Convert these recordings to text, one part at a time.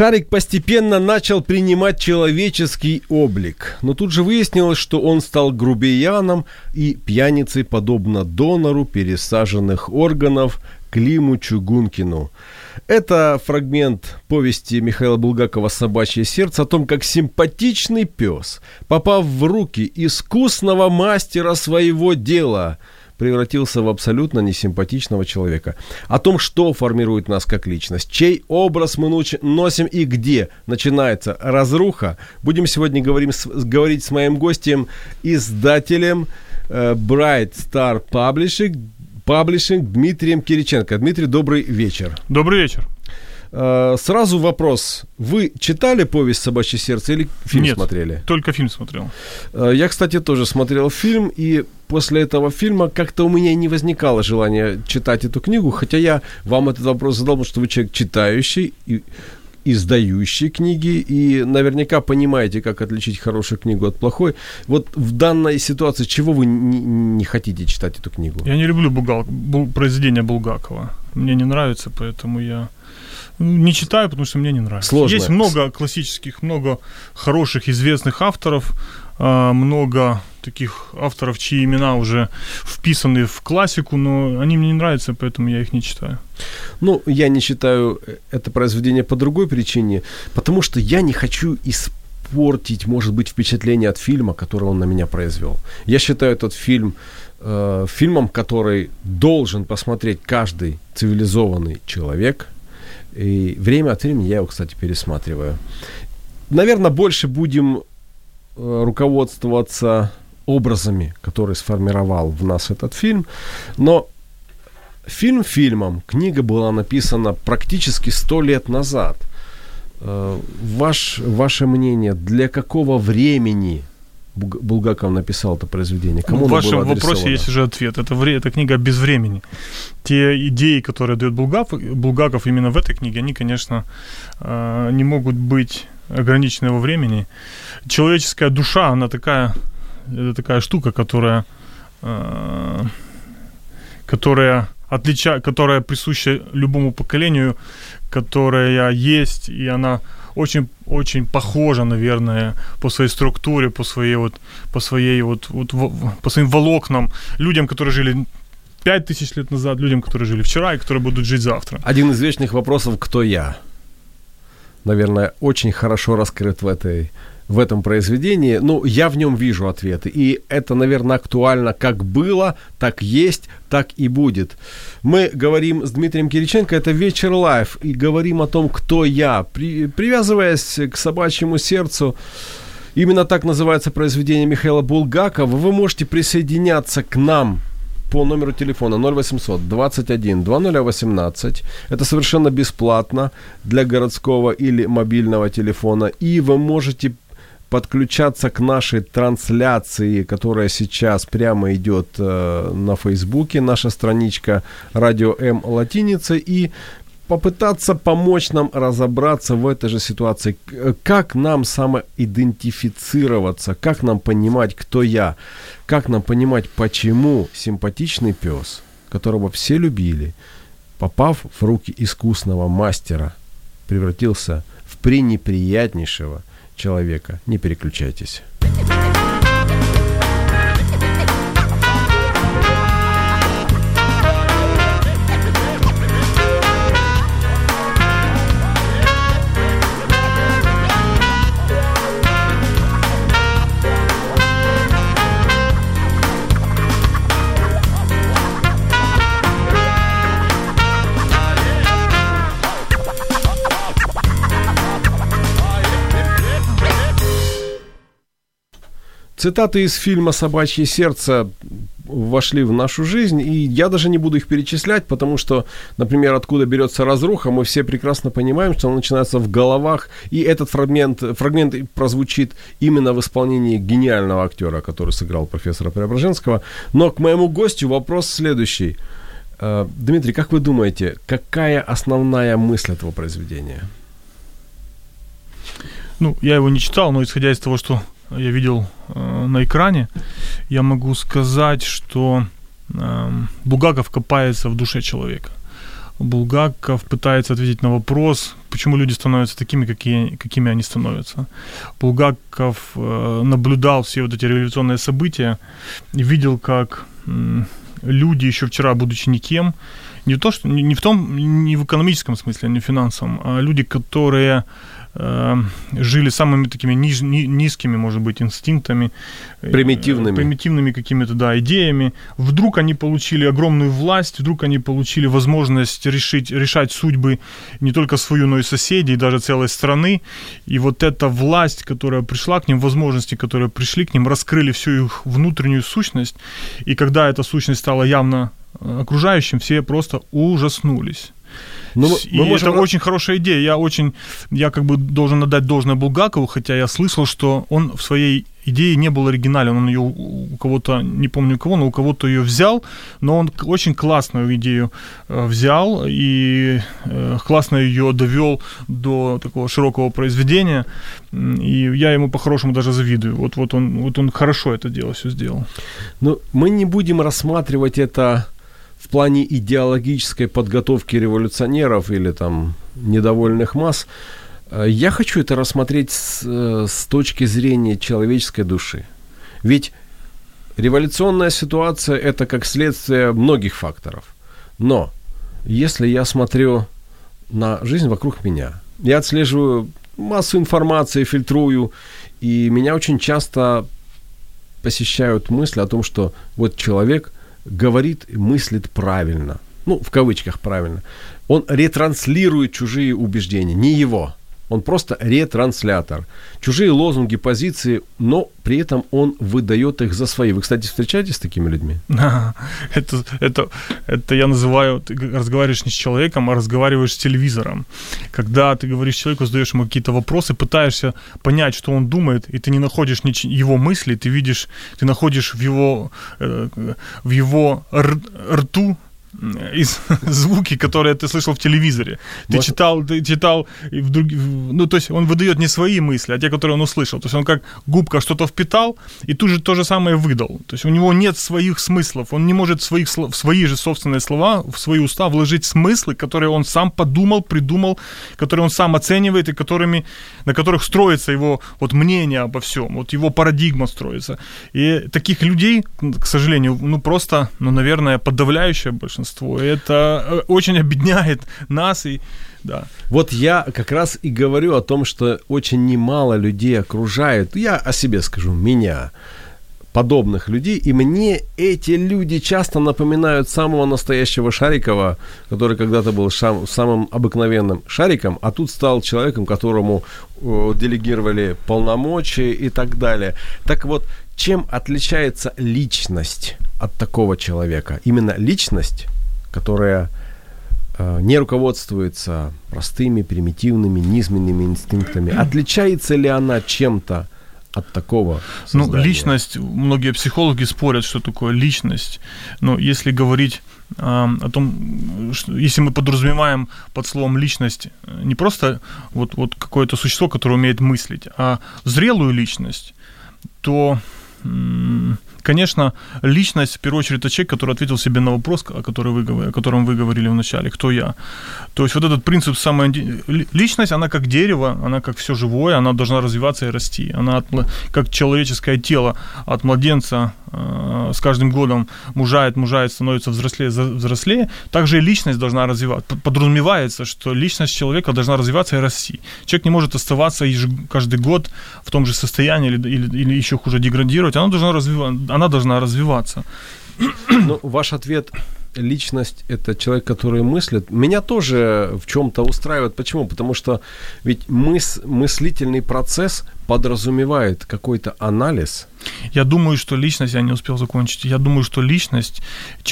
Шарик постепенно начал принимать человеческий облик, но тут же выяснилось, что он стал грубияном и пьяницей, подобно донору пересаженных органов Климу Чугункину. Это фрагмент повести Михаила Булгакова «Собачье сердце» о том, как симпатичный пес, попав в руки искусного мастера своего дела – превратился в абсолютно несимпатичного человека. О том, что формирует нас как личность, чей образ мы носим и где начинается разруха, будем сегодня говорим, говорить с моим гостем, издателем э, Bright Star Publishing, Publishing Дмитрием Кириченко. Дмитрий, добрый вечер. Добрый вечер. Э, сразу вопрос. Вы читали повесть «Собачье сердце» или фильм Нет, смотрели? только фильм смотрел. Э, я, кстати, тоже смотрел фильм, и после этого фильма как-то у меня не возникало желания читать эту книгу, хотя я вам этот вопрос задал, потому что вы человек читающий и издающий книги, и наверняка понимаете, как отличить хорошую книгу от плохой. Вот в данной ситуации чего вы не, не хотите читать эту книгу? Я не люблю Бугал, бул, произведения Булгакова. Мне не нравится, поэтому я не читаю, потому что мне не нравится. Сложно. Есть много классических, много хороших, известных авторов, а, много таких авторов, чьи имена уже вписаны в классику, но они мне не нравятся, поэтому я их не читаю. Ну, я не читаю это произведение по другой причине, потому что я не хочу испортить, может быть, впечатление от фильма, который он на меня произвел. Я считаю этот фильм э, фильмом, который должен посмотреть каждый цивилизованный человек – и время от времени я его, кстати, пересматриваю. Наверное, больше будем э, руководствоваться образами, которые сформировал в нас этот фильм. Но фильм фильмом, книга была написана практически сто лет назад. Э, ваш, ваше мнение, для какого времени Булгаков написал это произведение? Кому В вашем вопросе есть уже ответ. Это, вре- это книга без времени. Те идеи, которые дает Булгаков, Булгаков именно в этой книге, они, конечно, э, не могут быть ограничены во времени. Человеческая душа, она такая, это такая штука, которая, э, которая отлича, которая присуща любому поколению, которая есть, и она очень, очень похожа, наверное, по своей структуре, по своей вот, по своей вот, вот по своим волокнам людям, которые жили пять тысяч лет назад, людям, которые жили вчера и которые будут жить завтра. Один из вечных вопросов «Кто я?» Наверное, очень хорошо раскрыт в этой в этом произведении, ну, я в нем вижу ответы. И это, наверное, актуально как было, так есть, так и будет. Мы говорим с Дмитрием Кириченко, это «Вечер лайф», и говорим о том, кто я, при, привязываясь к собачьему сердцу. Именно так называется произведение Михаила Булгакова. Вы можете присоединяться к нам по номеру телефона 0800 21 2018. Это совершенно бесплатно для городского или мобильного телефона. И вы можете подключаться к нашей трансляции, которая сейчас прямо идет э, на Фейсбуке, наша страничка Радио М латиница, и попытаться помочь нам разобраться в этой же ситуации. Как нам самоидентифицироваться, как нам понимать, кто я, как нам понимать, почему симпатичный пес, которого все любили, попав в руки искусного мастера, превратился в пренеприятнейшего человека. Не переключайтесь. Цитаты из фильма «Собачье сердце» вошли в нашу жизнь, и я даже не буду их перечислять, потому что, например, откуда берется разруха, мы все прекрасно понимаем, что она начинается в головах, и этот фрагмент, фрагмент прозвучит именно в исполнении гениального актера, который сыграл профессора Преображенского. Но к моему гостю вопрос следующий. Э, Дмитрий, как вы думаете, какая основная мысль этого произведения? Ну, я его не читал, но исходя из того, что я видел э, на экране, я могу сказать, что э, Булгаков копается в душе человека. Булгаков пытается ответить на вопрос, почему люди становятся такими, какие, какими они становятся. Булгаков э, наблюдал все вот эти революционные события и видел, как э, люди еще вчера, будучи никем, не то, что не в том, не в экономическом смысле, не в финансовом, а люди, которые жили самыми такими ниж, ни, низкими, может быть, инстинктами. Э, примитивными. примитивными какими-то, да, идеями. Вдруг они получили огромную власть, вдруг они получили возможность решить, решать судьбы не только свою, но и соседей, даже целой страны. И вот эта власть, которая пришла к ним, возможности, которые пришли к ним, раскрыли всю их внутреннюю сущность. И когда эта сущность стала явно э, окружающим, все просто ужаснулись. Ну, и мы можем... это очень хорошая идея. Я очень, я как бы должен отдать должное Булгакову, хотя я слышал, что он в своей идее не был оригинален. Он ее у кого-то, не помню у кого, но у кого-то ее взял, но он очень классную идею э, взял и э, классно ее довел до такого широкого произведения. И я ему по-хорошему даже завидую. Вот, вот, он, вот он хорошо это дело все сделал. Ну, мы не будем рассматривать это в плане идеологической подготовки революционеров или там недовольных масс, э, я хочу это рассмотреть с, э, с точки зрения человеческой души. Ведь революционная ситуация – это как следствие многих факторов. Но если я смотрю на жизнь вокруг меня, я отслеживаю массу информации, фильтрую, и меня очень часто посещают мысли о том, что вот человек – говорит, мыслит правильно. Ну, в кавычках правильно. Он ретранслирует чужие убеждения, не его. Он просто ретранслятор. Чужие лозунги, позиции, но при этом он выдает их за свои. Вы, кстати, встречаетесь с такими людьми? Это, это, это я называю, ты разговариваешь не с человеком, а разговариваешь с телевизором. Когда ты говоришь человеку, задаешь ему какие-то вопросы, пытаешься понять, что он думает, и ты не находишь его мысли, ты видишь, ты находишь в его, э, в его рту из звуки, которые ты слышал в телевизоре. Ты вот. читал, ты читал, и вдруг, ну, то есть он выдает не свои мысли, а те, которые он услышал. То есть он как губка что-то впитал, и тут же то же самое выдал. То есть у него нет своих смыслов, он не может своих, в свои же собственные слова, в свои уста вложить смыслы, которые он сам подумал, придумал, которые он сам оценивает, и которыми, на которых строится его вот мнение обо всем, вот его парадигма строится. И таких людей, к сожалению, ну, просто, ну, наверное, подавляющее большинство большинство. Это э, очень объединяет нас и да. Вот я как раз и говорю о том, что очень немало людей окружает, я о себе скажу, меня, подобных людей, и мне эти люди часто напоминают самого настоящего Шарикова, который когда-то был шам, самым обыкновенным Шариком, а тут стал человеком, которому э, делегировали полномочия и так далее. Так вот, чем отличается личность от такого человека? Именно личность которая э, не руководствуется простыми, примитивными, низменными инстинктами. Отличается ли она чем-то от такого ну, создания? Ну, личность, многие психологи спорят, что такое личность. Но если говорить э, о том, что, если мы подразумеваем под словом личность э, не просто вот, вот какое-то существо, которое умеет мыслить, а зрелую личность, то Конечно, личность, в первую очередь, это человек, который ответил себе на вопрос, о, который вы, о котором вы говорили в начале, кто я. То есть вот этот принцип самой... Личность, она как дерево, она как все живое, она должна развиваться и расти. Она от, как человеческое тело от младенца э, с каждым годом мужает, мужает, становится взрослее, взрослее. Также и личность должна развиваться. Подразумевается, что личность человека должна развиваться и расти. Человек не может оставаться каждый год в том же состоянии или, или, или еще хуже деградировать. Она должна развиваться она должна развиваться. Ну, ваш ответ личность – это человек, который мыслит. Меня тоже в чем-то устраивает. Почему? Потому что ведь мыс, мыслительный процесс подразумевает какой-то анализ. Я думаю, что личность, я не успел закончить, я думаю, что личность,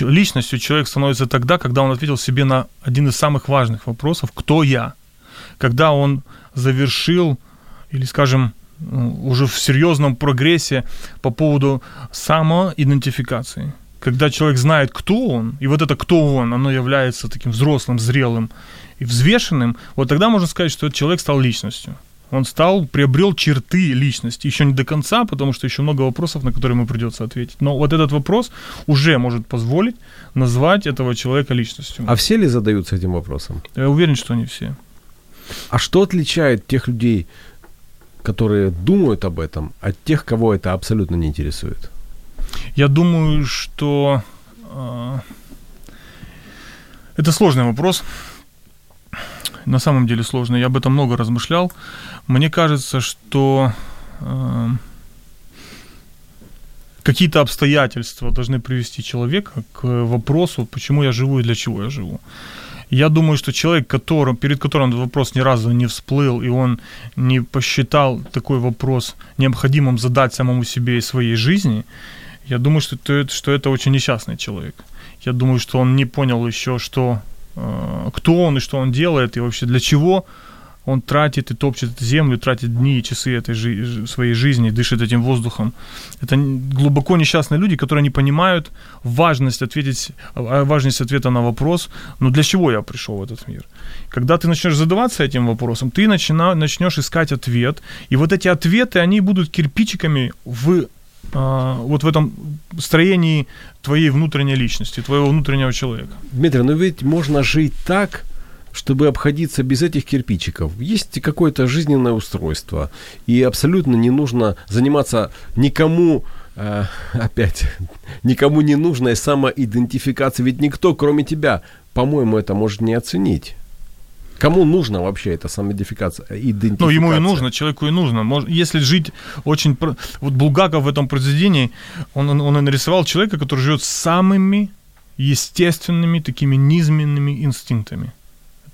личностью человек становится тогда, когда он ответил себе на один из самых важных вопросов «Кто я?». Когда он завершил или, скажем, уже в серьезном прогрессе по поводу самоидентификации. Когда человек знает, кто он, и вот это кто он, оно является таким взрослым, зрелым и взвешенным, вот тогда можно сказать, что этот человек стал личностью. Он стал, приобрел черты личности. Еще не до конца, потому что еще много вопросов, на которые ему придется ответить. Но вот этот вопрос уже может позволить назвать этого человека личностью. А все ли задаются этим вопросом? Я уверен, что не все. А что отличает тех людей, которые думают об этом, от тех, кого это абсолютно не интересует? Я думаю, что э, это сложный вопрос. На самом деле сложный. Я об этом много размышлял. Мне кажется, что э, какие-то обстоятельства должны привести человека к вопросу, почему я живу и для чего я живу. Я думаю, что человек, который, перед которым этот вопрос ни разу не всплыл, и он не посчитал такой вопрос необходимым задать самому себе и своей жизни, я думаю, что это, что это очень несчастный человек. Я думаю, что он не понял еще, что, э, кто он и что он делает, и вообще для чего он тратит и топчет землю, тратит дни и часы этой жи- своей жизни, дышит этим воздухом. Это глубоко несчастные люди, которые не понимают важность, ответить, важность ответа на вопрос, ну для чего я пришел в этот мир? Когда ты начнешь задаваться этим вопросом, ты начина, начнешь искать ответ, и вот эти ответы, они будут кирпичиками в а, вот в этом строении твоей внутренней личности, твоего внутреннего человека. Дмитрий, ну ведь можно жить так, чтобы обходиться без этих кирпичиков. Есть какое-то жизненное устройство, и абсолютно не нужно заниматься никому э, опять, никому не нужной самоидентификацией, ведь никто, кроме тебя, по-моему, это может не оценить. Кому нужно вообще эта самоидентификация? Идентификация? Ну, ему и нужно, человеку и нужно. Если жить очень... Вот Булгаков в этом произведении, он, он, он нарисовал человека, который живет самыми естественными, такими низменными инстинктами.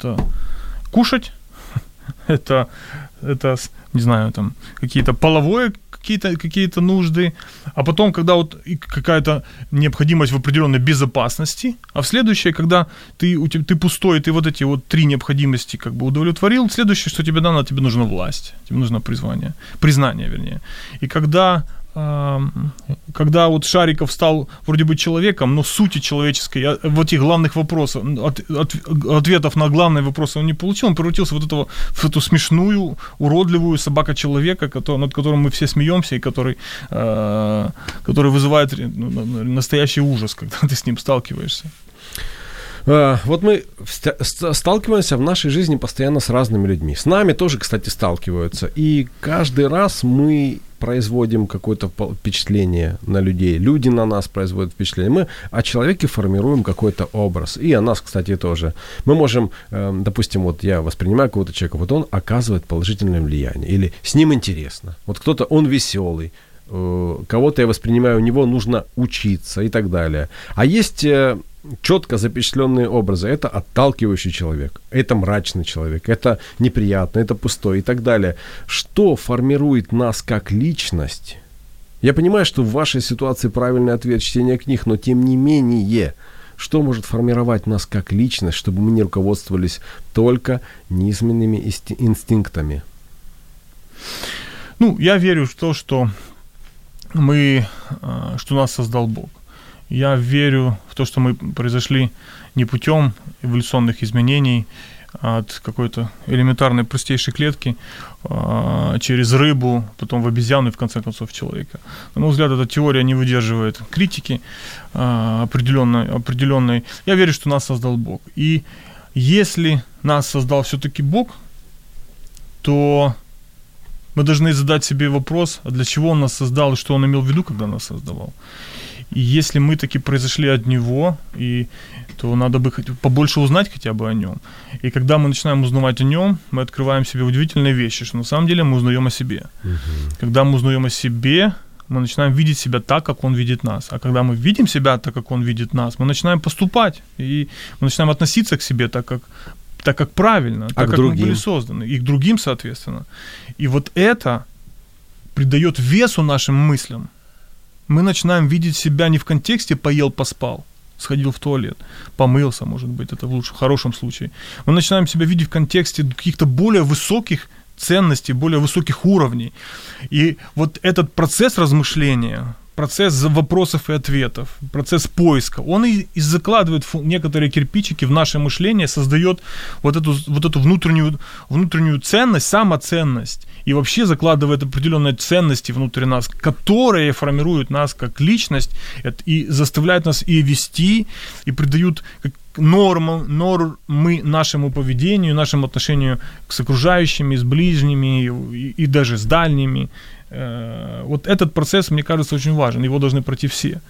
Это кушать, это, это, не знаю, там, какие-то половое какие-то какие нужды, а потом, когда вот какая-то необходимость в определенной безопасности, а в следующее, когда ты, у тебя, ты пустой, ты вот эти вот три необходимости как бы удовлетворил, следующее, что тебе дано, тебе нужна власть, тебе нужно призвание, признание, вернее. И когда когда вот Шариков стал вроде бы человеком, но сути человеческой, вот этих главных вопросов, от, от, ответов на главные вопросы он не получил, он превратился вот этого, в эту смешную, уродливую собака-человека, над которым мы все смеемся и который, э, который вызывает ну, настоящий ужас, когда ты с ним сталкиваешься. А, вот мы сталкиваемся в нашей жизни постоянно с разными людьми. С нами тоже, кстати, сталкиваются. И каждый раз мы производим какое-то впечатление на людей, люди на нас производят впечатление, мы о человеке формируем какой-то образ, и о нас, кстати, тоже. Мы можем, эм, допустим, вот я воспринимаю какого-то человека, вот он оказывает положительное влияние, или с ним интересно, вот кто-то, он веселый, э, кого-то я воспринимаю, у него нужно учиться и так далее. А есть э, четко запечатленные образы. Это отталкивающий человек, это мрачный человек, это неприятно, это пустой и так далее. Что формирует нас как личность? Я понимаю, что в вашей ситуации правильный ответ чтения книг, но тем не менее, что может формировать нас как личность, чтобы мы не руководствовались только низменными инстинктами? Ну, я верю в то, что мы, а, что нас создал Бог. Я верю в то, что мы произошли не путем эволюционных изменений, а от какой-то элементарной простейшей клетки а, через рыбу, потом в обезьяну и в конце концов в человека. На мой взгляд, эта теория не выдерживает критики определенной, определенной. Я верю, что нас создал Бог. И если нас создал все-таки Бог, то мы должны задать себе вопрос, а для чего Он нас создал и что Он имел в виду, когда нас создавал. И если мы таки произошли от него, и, то надо бы побольше узнать хотя бы о нем. И когда мы начинаем узнавать о нем, мы открываем себе удивительные вещи, что на самом деле мы узнаем о себе. Угу. Когда мы узнаем о себе, мы начинаем видеть себя так, как Он видит нас. А когда мы видим себя так, как Он видит нас, мы начинаем поступать, и мы начинаем относиться к себе так, как так как правильно, а так как другим? мы были созданы, и к другим, соответственно. И вот это придает весу нашим мыслям. Мы начинаем видеть себя не в контексте поел, поспал, сходил в туалет, помылся, может быть, это в лучшем, хорошем случае. Мы начинаем себя видеть в контексте каких-то более высоких ценностей, более высоких уровней. И вот этот процесс размышления, процесс вопросов и ответов, процесс поиска, он и, и закладывает некоторые кирпичики в наше мышление, создает вот эту, вот эту внутреннюю, внутреннюю ценность, самоценность, и вообще закладывает определенные ценности внутри нас, которые формируют нас как личность и заставляют нас и вести, и придают нормам, нормы нашему поведению, нашему отношению к окружающими, с ближними и, и даже с дальними. Э, Вот этот процесс, мне кажется, очень важен. Его должны пройти все.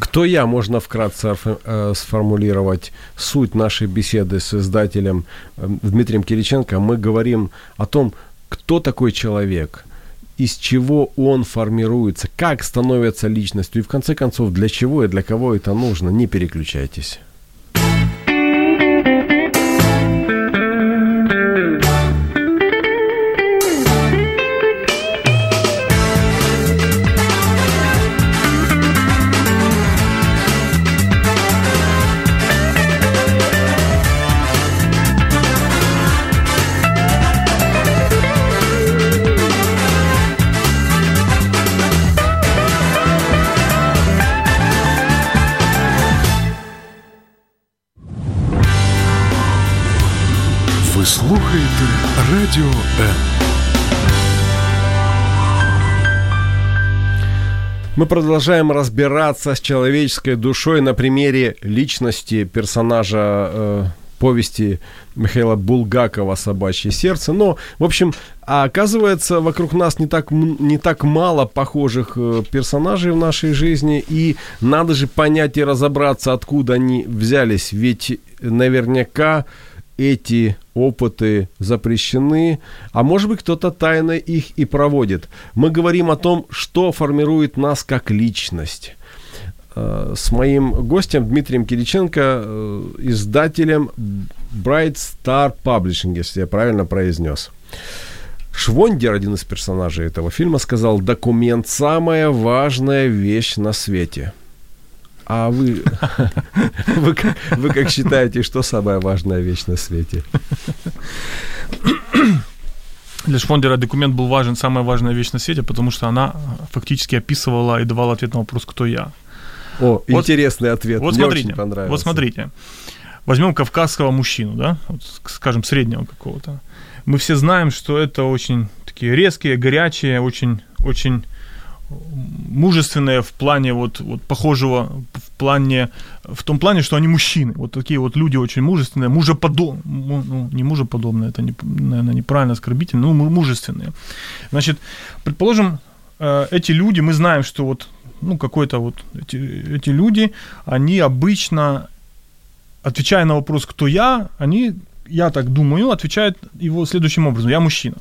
Кто я, можно вкратце э, сформулировать суть нашей беседы с издателем э, Дмитрием Кириченко. Мы говорим о том, кто такой человек, из чего он формируется, как становится личностью и в конце концов для чего и для кого это нужно. Не переключайтесь. Радіо М. Мы продолжаем разбираться с человеческой душой на примере личности персонажа э, повести Михаила Булгакова «Собачье сердце». Но, в общем, а оказывается, вокруг нас не так, не так мало похожих э, персонажей в нашей жизни, и надо же понять и разобраться, откуда они взялись. Ведь наверняка эти опыты запрещены, а может быть кто-то тайно их и проводит. Мы говорим о том, что формирует нас как личность. Э, С моим гостем Дмитрием Кириченко, э, издателем Bright Star Publishing, если я правильно произнес. Швондер, один из персонажей этого фильма, сказал, документ – самая важная вещь на свете. А вы, вы, как, вы как считаете, что самая важная вещь на свете? Для Швондера документ был важен, самая важная вещь на свете, потому что она фактически описывала и давала ответ на вопрос, кто я. О, Вот- интересный ответ. Вот Мне смотрите, очень понравился. вот смотрите. Возьмем кавказского мужчину, да, вот, ск- скажем, среднего какого-то. Мы все знаем, что это очень такие резкие, горячие, очень, очень мужественные в плане вот, вот похожего в плане в том плане, что они мужчины. Вот такие вот люди очень мужественные, мужеподобные, ну, не мужеподобные, это, не, наверное, неправильно оскорбительно, ну, му- мужественные. Значит, предположим, э, эти люди, мы знаем, что вот, ну, какой-то вот, эти, эти люди, они обычно, отвечая на вопрос, кто я, они, я так думаю, отвечают его следующим образом. Я мужчина.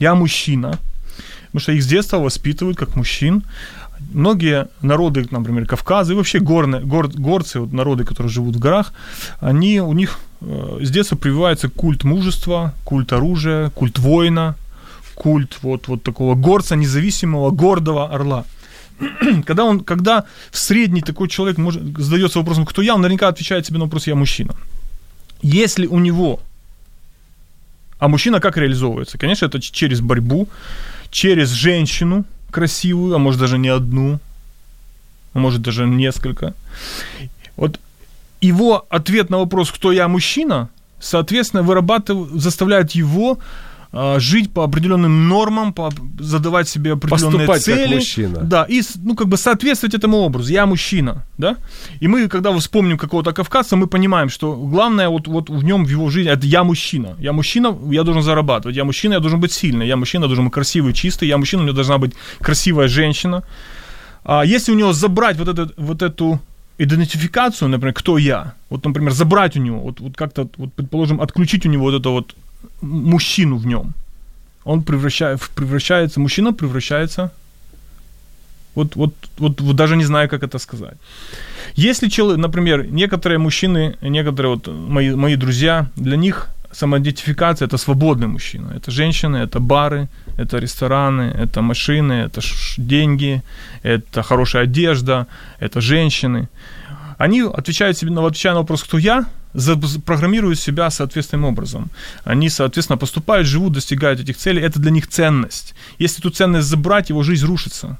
Я мужчина. Потому что их с детства воспитывают как мужчин. Многие народы, например, Кавказа и вообще горные, гор, горцы, вот народы, которые живут в горах, они, у них э, с детства прививается культ мужества, культ оружия, культ воина, культ вот, вот такого горца, независимого, гордого орла. когда, он, когда средний такой человек может, задается вопросом, кто я, он наверняка отвечает себе на вопрос «я мужчина». Если у него... А мужчина как реализовывается? Конечно, это через борьбу, через женщину красивую, а может даже не одну, а может даже несколько. Вот его ответ на вопрос «кто я, мужчина?» соответственно, вырабатывает, заставляет его жить по определенным нормам, по, задавать себе определенные Поступать как цели. мужчина. Да, и ну, как бы соответствовать этому образу. Я мужчина, да? И мы, когда вспомним какого-то кавказца, мы понимаем, что главное вот, вот в нем, в его жизни, это я мужчина. Я мужчина, я должен зарабатывать. Я мужчина, я должен быть сильный. Я мужчина, я должен быть красивый, чистый. Я мужчина, у него должна быть красивая женщина. А если у него забрать вот, этот, вот эту идентификацию, например, кто я, вот, например, забрать у него, вот, вот как-то, вот, предположим, отключить у него вот это вот мужчину в нем, он превращает, превращается, мужчина превращается Вот, вот, вот, вот даже не знаю, как это сказать. Если человек, например, некоторые мужчины, некоторые вот мои, мои друзья, для них самоидентификация – это свободный мужчина. Это женщины, это бары, это рестораны, это машины, это деньги, это хорошая одежда, это женщины. Они отвечают себе на, отвечая на вопрос «Кто я?», программируют себя соответственным образом. Они, соответственно, поступают, живут, достигают этих целей. Это для них ценность. Если эту ценность забрать, его жизнь рушится.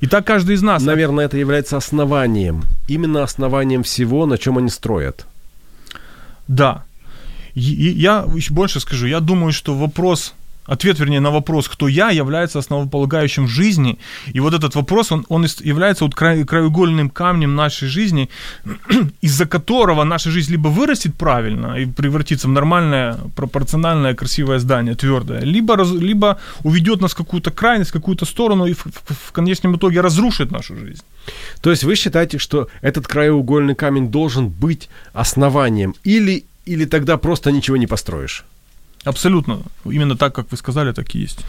И так каждый из нас... Наверное, это является основанием. Именно основанием всего, на чем они строят. Да. И я больше скажу. Я думаю, что вопрос ответ, вернее, на вопрос, кто я, является основополагающим жизни. И вот этот вопрос, он, он является вот краеугольным камнем нашей жизни, из-за которого наша жизнь либо вырастет правильно и превратится в нормальное, пропорциональное, красивое здание, твердое, либо, раз, либо уведет нас в какую-то крайность, в какую-то сторону и в, в, в конечном итоге разрушит нашу жизнь. То есть вы считаете, что этот краеугольный камень должен быть основанием или, или тогда просто ничего не построишь? Абсолютно. Именно так, как вы сказали, так и есть.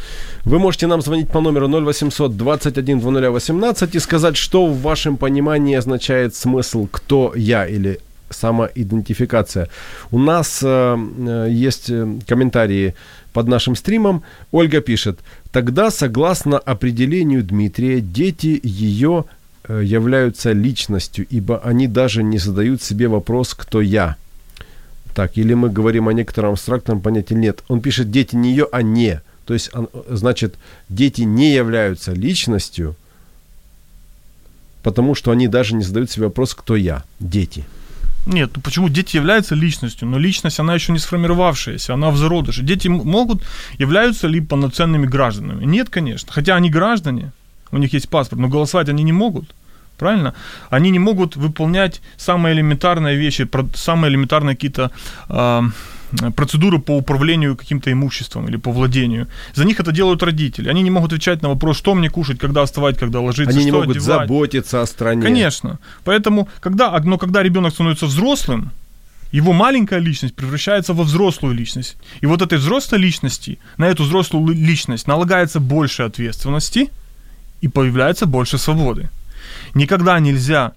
Вы можете нам звонить по номеру 0800 21 2018 и сказать, что в вашем понимании означает смысл «кто я» или самоидентификация. У нас э, э есть э, комментарии под нашим стримом. Ольга пишет, тогда, согласно определению Дмитрия, дети ее э, являются личностью, ибо они даже не задают себе вопрос «кто я?». Так, или мы говорим о некотором абстрактном понятии нет. Он пишет дети не ее, а не. То есть, значит, дети не являются личностью, потому что они даже не задают себе вопрос, кто я, дети. Нет, ну почему дети являются личностью, но личность, она еще не сформировавшаяся, она в зародыше. Дети могут, являются ли полноценными гражданами? Нет, конечно. Хотя они граждане, у них есть паспорт, но голосовать они не могут правильно? Они не могут выполнять самые элементарные вещи, самые элементарные какие-то э, процедуры по управлению каким-то имуществом или по владению. За них это делают родители. Они не могут отвечать на вопрос, что мне кушать, когда вставать, когда ложиться, Они что не могут одевать. заботиться о стране. Конечно. Поэтому, когда, но когда ребенок становится взрослым, его маленькая личность превращается во взрослую личность. И вот этой взрослой личности, на эту взрослую личность налагается больше ответственности и появляется больше свободы. Никогда нельзя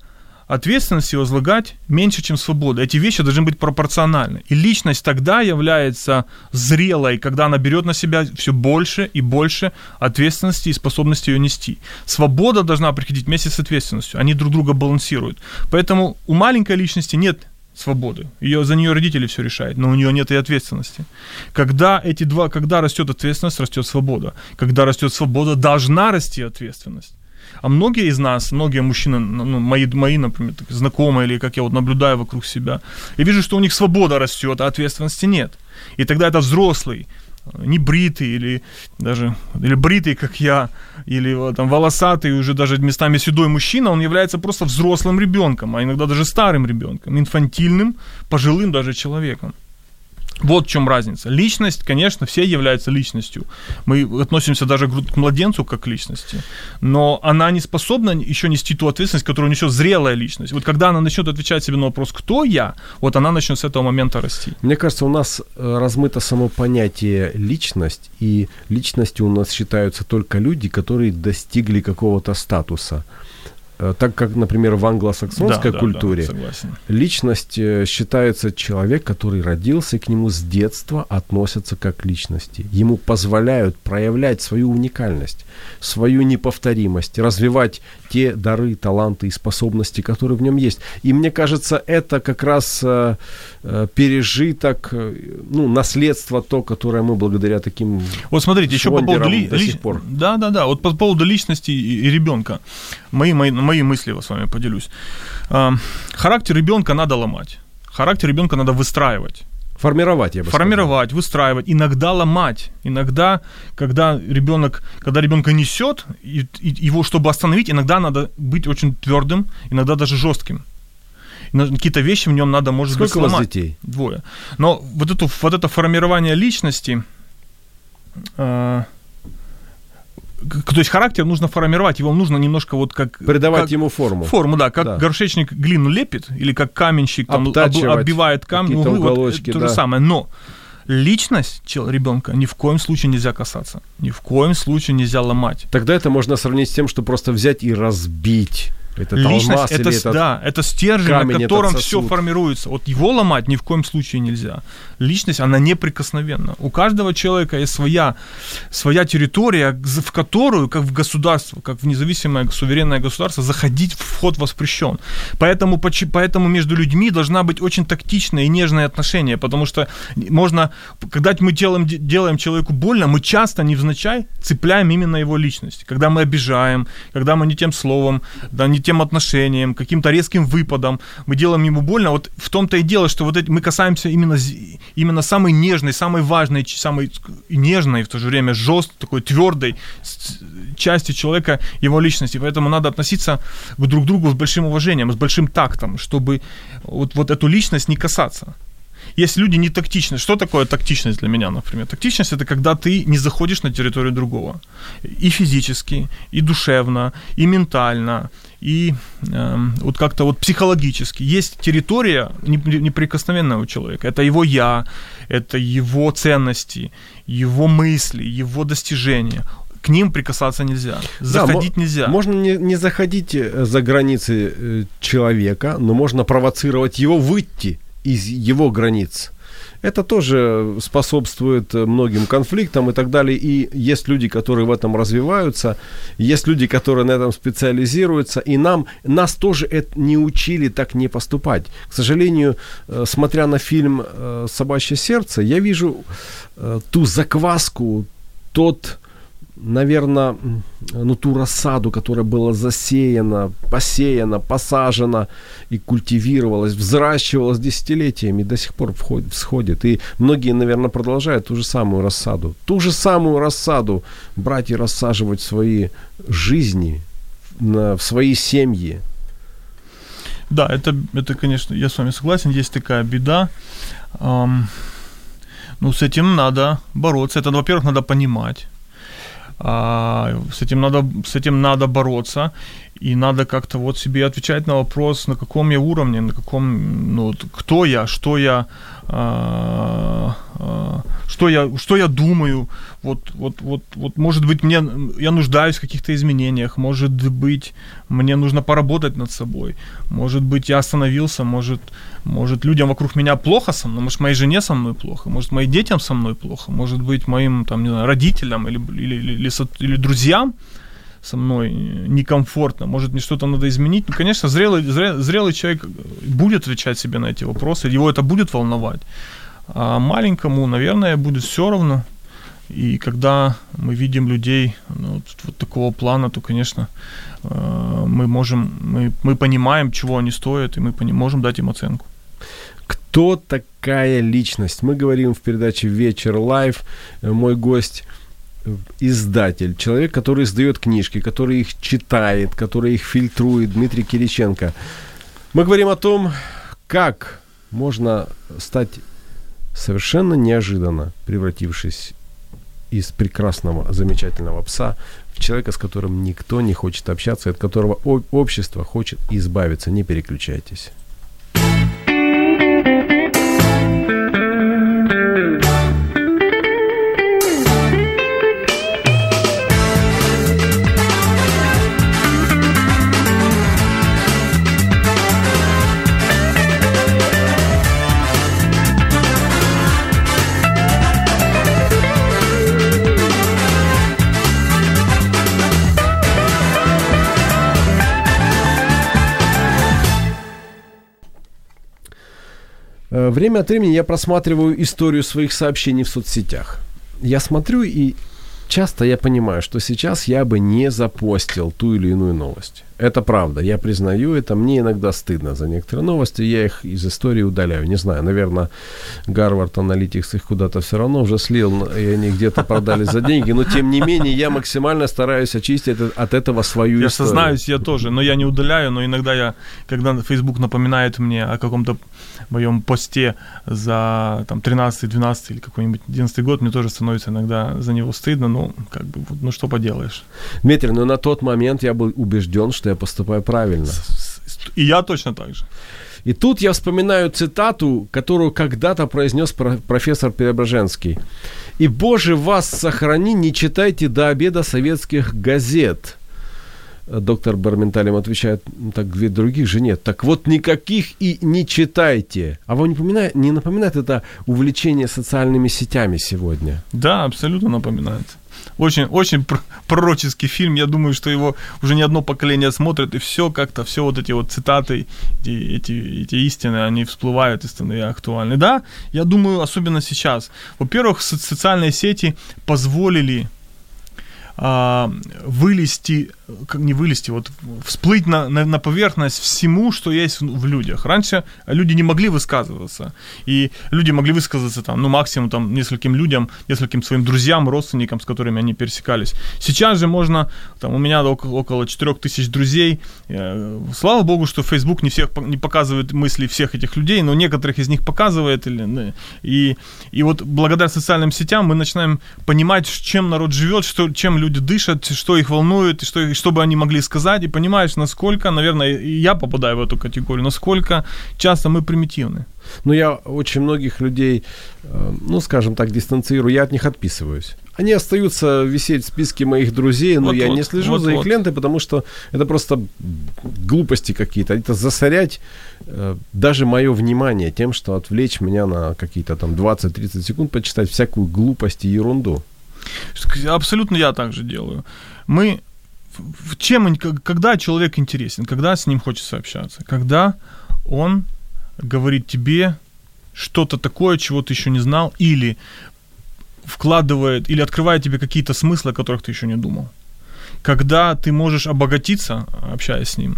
ответственности возлагать меньше, чем свобода. Эти вещи должны быть пропорциональны. И личность тогда является зрелой, когда она берет на себя все больше и больше ответственности и способности ее нести. Свобода должна приходить вместе с ответственностью. Они друг друга балансируют. Поэтому у маленькой личности нет свободы. Ее, за нее родители все решают, но у нее нет и ответственности. Когда эти два, когда растет ответственность, растет свобода. Когда растет свобода, должна расти ответственность. А многие из нас, многие мужчины, ну, ну мои, мои, например, знакомые, или как я вот наблюдаю вокруг себя, я вижу, что у них свобода растет, а ответственности нет. И тогда это взрослый, не бритый или даже или бритый, как я, или там волосатый, уже даже местами седой мужчина, он является просто взрослым ребенком, а иногда даже старым ребенком, инфантильным, пожилым даже человеком. Вот в чем разница. Личность, конечно, все являются личностью. Мы относимся даже к младенцу как к личности, но она не способна еще нести ту ответственность, которую несет зрелая личность. Вот когда она начнет отвечать себе на вопрос, кто я, вот она начнет с этого момента расти. Мне кажется, у нас э, размыто само понятие личность, и личностью у нас считаются только люди, которые достигли какого-то статуса. Э, так как, например, в англосаксонской да, культуре да, да, личность э, считается человек, который родился, и к нему с детства относятся как к личности. Ему позволяют проявлять свою уникальность, свою неповторимость, развивать те дары, таланты и способности, которые в нем есть. И мне кажется, это как раз э, пережиток, ну, наследство то, которое мы благодаря таким Вот смотрите, еще по поводу ли, до сих пор. Да, да, да. Вот по поводу личности и, ребенка. Мои, мои, мои мысли с вами поделюсь. Характер ребенка надо ломать. Характер ребенка надо выстраивать. Формировать, я бы Формировать, сказал. выстраивать, иногда ломать. Иногда, когда ребенок, когда ребенка несет, и, и его, чтобы остановить, иногда надо быть очень твердым, иногда даже жестким. Какие-то вещи в нем надо, может Сколько быть, сломать. у вас детей? Двое. Но вот, эту, вот это формирование личности, э, то есть характер нужно формировать, его нужно немножко вот как... Придавать как, ему форму. Форму, да, как да. горшечник глину лепит, или как каменщик там, оббивает камни, углы, уголочки, вот, то да. же самое. Но личность ребенка ни в коем случае нельзя касаться, ни в коем случае нельзя ломать. Тогда это можно сравнить с тем, что просто взять и разбить это Личность, это, это, да, это стержень, камень, на котором все формируется. Вот его ломать ни в коем случае нельзя. Личность, она неприкосновенна. У каждого человека есть своя, своя территория, в которую, как в государство, как в независимое суверенное государство, заходить вход воспрещен. Поэтому, поэтому между людьми должна быть очень тактичное и нежное отношение, потому что можно, когда мы делаем, делаем человеку больно, мы часто невзначай цепляем именно его личность. Когда мы обижаем, когда мы не тем словом, да, не тем отношением, каким-то резким выпадом, мы делаем ему больно. Вот в том-то и дело, что вот эти, мы касаемся именно, именно самой нежной, самой важной, самой нежной, в то же время жесткой, такой твердой части человека, его личности. Поэтому надо относиться к друг другу с большим уважением, с большим тактом, чтобы вот, вот эту личность не касаться есть люди не тактичны. Что такое тактичность для меня, например? Тактичность это когда ты не заходишь на территорию другого. И физически, и душевно, и ментально, и э, вот как-то вот психологически. Есть территория неприкосновенного человека. Это его я, это его ценности, его мысли, его достижения к ним прикасаться нельзя. Заходить да, нельзя. Можно не, не заходить э, за границы э, человека, но можно провоцировать его выйти из его границ. Это тоже способствует многим конфликтам и так далее. И есть люди, которые в этом развиваются, есть люди, которые на этом специализируются, и нам, нас тоже это не учили так не поступать. К сожалению, э, смотря на фильм э, «Собачье сердце», я вижу э, ту закваску, тот наверное, ну, ту рассаду, которая была засеяна, посеяна, посажена и культивировалась, взращивалась десятилетиями, до сих пор входит, всходит. И многие, наверное, продолжают ту же самую рассаду. Ту же самую рассаду брать и рассаживать в свои жизни, в свои семьи. Да, это, это, конечно, я с вами согласен, есть такая беда. Ну, с этим надо бороться. Это, во-первых, надо понимать с этим надо, с этим надо бороться, и надо как-то вот себе отвечать на вопрос, на каком я уровне, на каком, ну, кто я, что я, а, а, что я, что я думаю, вот, вот, вот, вот, может быть, мне, я нуждаюсь в каких-то изменениях, может быть, мне нужно поработать над собой, может быть, я остановился, может, может, людям вокруг меня плохо со мной, может, моей жене со мной плохо, может, моим детям со мной плохо, может быть, моим, там, не знаю, родителям или, или, или, или, или друзьям, со мной некомфортно, может мне что-то надо изменить. Ну, конечно, зрелый, зрелый человек будет отвечать себе на эти вопросы, его это будет волновать. А маленькому, наверное, будет все равно. И когда мы видим людей ну, вот, вот такого плана, то, конечно, э, мы можем, мы, мы понимаем, чего они стоят, и мы можем дать им оценку. Кто такая личность? Мы говорим в передаче «Вечер Live». Мой гость издатель, человек, который издает книжки, который их читает, который их фильтрует, Дмитрий Кириченко. Мы говорим о том, как можно стать совершенно неожиданно превратившись из прекрасного, замечательного пса в человека, с которым никто не хочет общаться, от которого общество хочет избавиться. Не переключайтесь. Время от времени я просматриваю историю своих сообщений в соцсетях. Я смотрю и часто я понимаю, что сейчас я бы не запостил ту или иную новость. Это правда, я признаю это. Мне иногда стыдно за некоторые новости, я их из истории удаляю. Не знаю, наверное, Гарвард Analytics их куда-то все равно уже слил, и они где-то продали за деньги, но тем не менее я максимально стараюсь очистить от этого свою я историю. Я сознаюсь, я тоже, но я не удаляю, но иногда я, когда Facebook напоминает мне о каком-то моем посте за там 13, 12 или какой-нибудь 11 год, мне тоже становится иногда за него стыдно, ну, как бы, ну, что поделаешь. Дмитрий, но на тот момент я был убежден, что я поступаю правильно. И я точно так же. И тут я вспоминаю цитату, которую когда-то произнес профессор Преображенский. «И, Боже, вас сохрани, не читайте до обеда советских газет». Доктор Барменталем отвечает, «Ну, так две других же нет. Так вот, никаких и не читайте. А вам не, напоминает, не напоминает это увлечение социальными сетями сегодня? Да, абсолютно напоминает. Очень, очень пророческий фильм. Я думаю, что его уже не одно поколение смотрит, и все как-то, все вот эти вот цитаты, эти, эти, эти истины, они всплывают и становятся актуальны. Да, я думаю, особенно сейчас. Во-первых, социальные сети позволили а, вылезти, как не вылезти, вот всплыть на, на, на поверхность всему, что есть в, в людях. Раньше люди не могли высказываться, и люди могли высказаться там, ну, максимум там нескольким людям, нескольким своим друзьям, родственникам, с которыми они пересекались. Сейчас же можно, там, у меня около, около 4 тысяч друзей, э, слава богу, что Facebook не всех, не показывает мысли всех этих людей, но некоторых из них показывает, или, и, и вот благодаря социальным сетям мы начинаем понимать, чем народ живет, что, чем люди люди дышат, что их волнует, что, что бы они могли сказать, и понимаешь, насколько, наверное, и я попадаю в эту категорию, насколько часто мы примитивны. Ну, я очень многих людей, э, ну, скажем так, дистанцирую, я от них отписываюсь. Они остаются висеть в списке моих друзей, но вот, я вот, не слежу вот, за их вот. лентой, потому что это просто глупости какие-то. Это засорять э, даже мое внимание тем, что отвлечь меня на какие-то там 20-30 секунд, почитать всякую глупость и ерунду. Абсолютно я так же делаю. Мы чем, когда человек интересен, когда с ним хочется общаться, когда он говорит тебе что-то такое, чего ты еще не знал, или вкладывает, или открывает тебе какие-то смыслы, о которых ты еще не думал. Когда ты можешь обогатиться, общаясь с ним,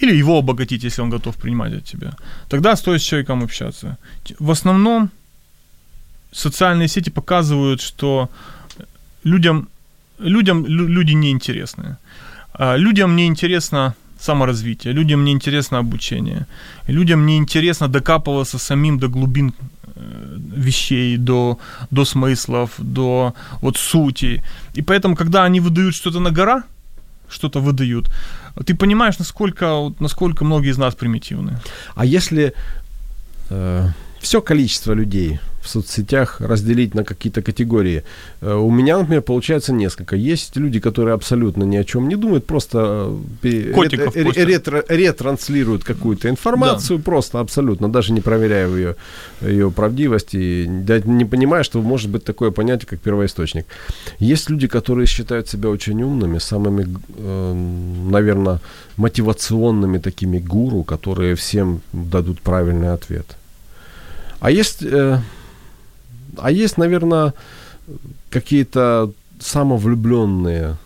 или его обогатить, если он готов принимать от тебя, тогда стоит с человеком общаться. В основном социальные сети показывают, что людям, людям люди неинтересны. А, людям не интересно саморазвитие, людям не интересно обучение, людям не интересно докапываться самим до глубин э, вещей, до, до смыслов, до вот сути. И поэтому, когда они выдают что-то на гора, что-то выдают, ты понимаешь, насколько, насколько многие из нас примитивны. А если э, все количество людей в соцсетях разделить на какие-то категории. Э, у меня, например, получается несколько. Есть люди, которые абсолютно ни о чем не думают, просто э, ретро, ретранслируют какую-то информацию, да. просто абсолютно, даже не проверяя ее, ее правдивость и не понимая, что может быть такое понятие, как первоисточник. Есть люди, которые считают себя очень умными, самыми, э, наверное, мотивационными такими гуру, которые всем дадут правильный ответ. А есть а есть, наверное, какие-то самовлюбленные.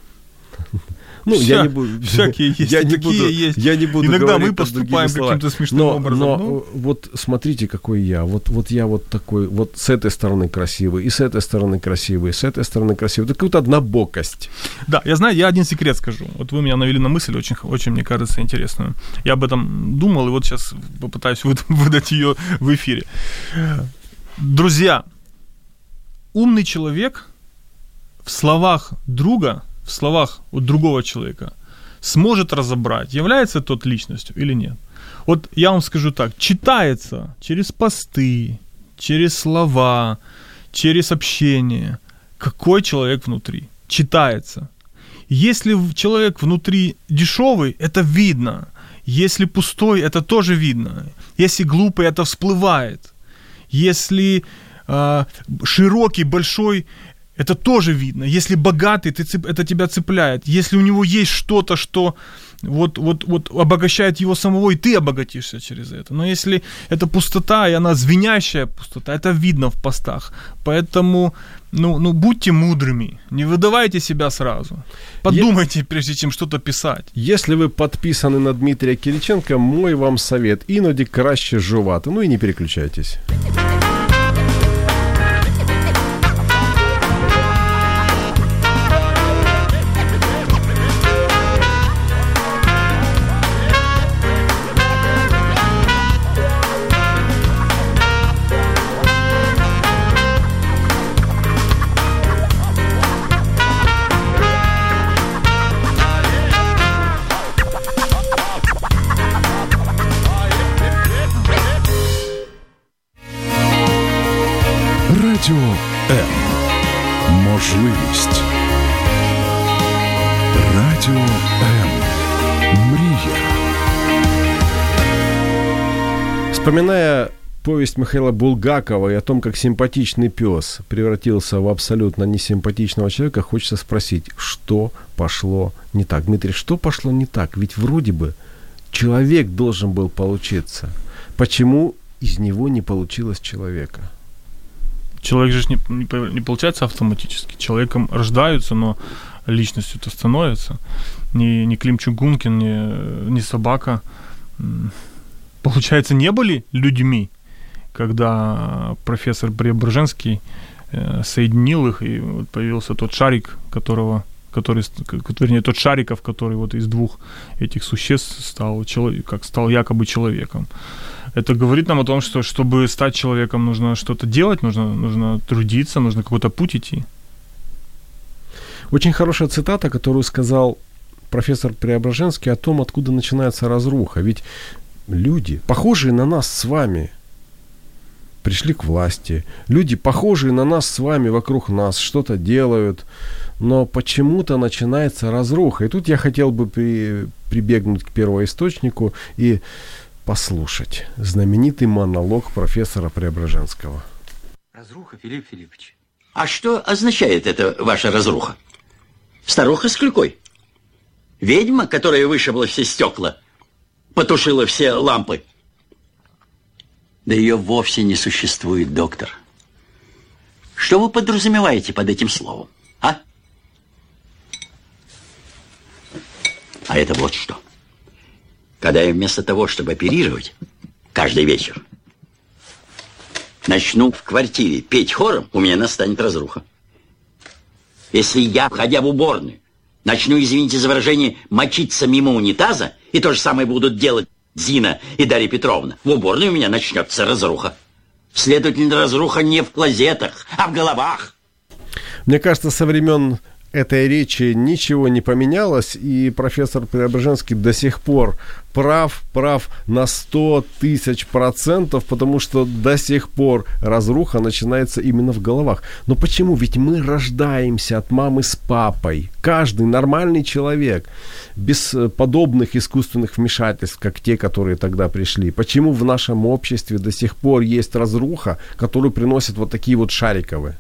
Ну, Вся, я не буду... Всякие есть, я не буду, есть. Я не буду Иногда мы поступаем каким-то смешным но, образом. Но ну. вот смотрите, какой я. Вот, вот я вот такой, вот с этой стороны красивый, и с этой стороны красивый, и с этой стороны красивый. Это какая-то однобокость. Да, я знаю, я один секрет скажу. Вот вы меня навели на мысль, очень, очень мне кажется, интересную. Я об этом думал, и вот сейчас попытаюсь выдать ее в эфире. Друзья, умный человек в словах друга, в словах вот другого человека сможет разобрать, является тот личностью или нет. Вот я вам скажу так, читается через посты, через слова, через общение, какой человек внутри. Читается. Если человек внутри дешевый, это видно. Если пустой, это тоже видно. Если глупый, это всплывает. Если э, широкий, большой, это тоже видно. Если богатый, ты, это тебя цепляет. Если у него есть что-то, что вот, вот, вот обогащает его самого, и ты обогатишься через это. Но если это пустота, и она звенящая пустота, это видно в постах. Поэтому, ну, ну будьте мудрыми, не выдавайте себя сразу. Подумайте, е... прежде чем что-то писать. Если вы подписаны на Дмитрия Кириченко, мой вам совет. Іноді краще жувати. Ну и не переключайтесь. Вспоминая повесть Михаила Булгакова и о том, как симпатичный пес превратился в абсолютно несимпатичного человека, хочется спросить, что пошло не так? Дмитрий, что пошло не так? Ведь вроде бы человек должен был получиться. Почему из него не получилось человека? Человек же не, не, не получается автоматически. Человеком рождаются, но личностью-то становится. Ни, ни Клим Чугункин, ни, ни собака, получается, не были людьми, когда профессор Преображенский э, соединил их, и вот появился тот шарик, которого который, вернее, тот Шариков, который вот из двух этих существ стал, человек, как стал якобы человеком. Это говорит нам о том, что чтобы стать человеком, нужно что-то делать, нужно, нужно трудиться, нужно какой-то путь идти. Очень хорошая цитата, которую сказал профессор Преображенский о том, откуда начинается разруха. Ведь люди, похожие на нас с вами, пришли к власти. Люди, похожие на нас с вами, вокруг нас, что-то делают, но почему-то начинается разруха. И тут я хотел бы при, прибегнуть к первоисточнику и послушать знаменитый монолог профессора Преображенского. Разруха, Филипп Филиппович. А что означает эта ваша разруха? Старуха с клюкой? Ведьма, которая вышибла все стекла, потушила все лампы? Да ее вовсе не существует, доктор. Что вы подразумеваете под этим словом, а? А это вот что. Когда я вместо того, чтобы оперировать каждый вечер, начну в квартире петь хором, у меня настанет разруха. Если я, входя в уборную, начну, извините за выражение, мочиться мимо унитаза, и то же самое будут делать Зина и Дарья Петровна, в уборной у меня начнется разруха. Следовательно, разруха не в клозетах, а в головах. Мне кажется, со времен этой речи ничего не поменялось, и профессор Преображенский до сих пор прав, прав на 100 тысяч процентов, потому что до сих пор разруха начинается именно в головах. Но почему? Ведь мы рождаемся от мамы с папой. Каждый нормальный человек, без э, подобных искусственных вмешательств, как те, которые тогда пришли. Почему в нашем обществе до сих пор есть разруха, которую приносят вот такие вот шариковые?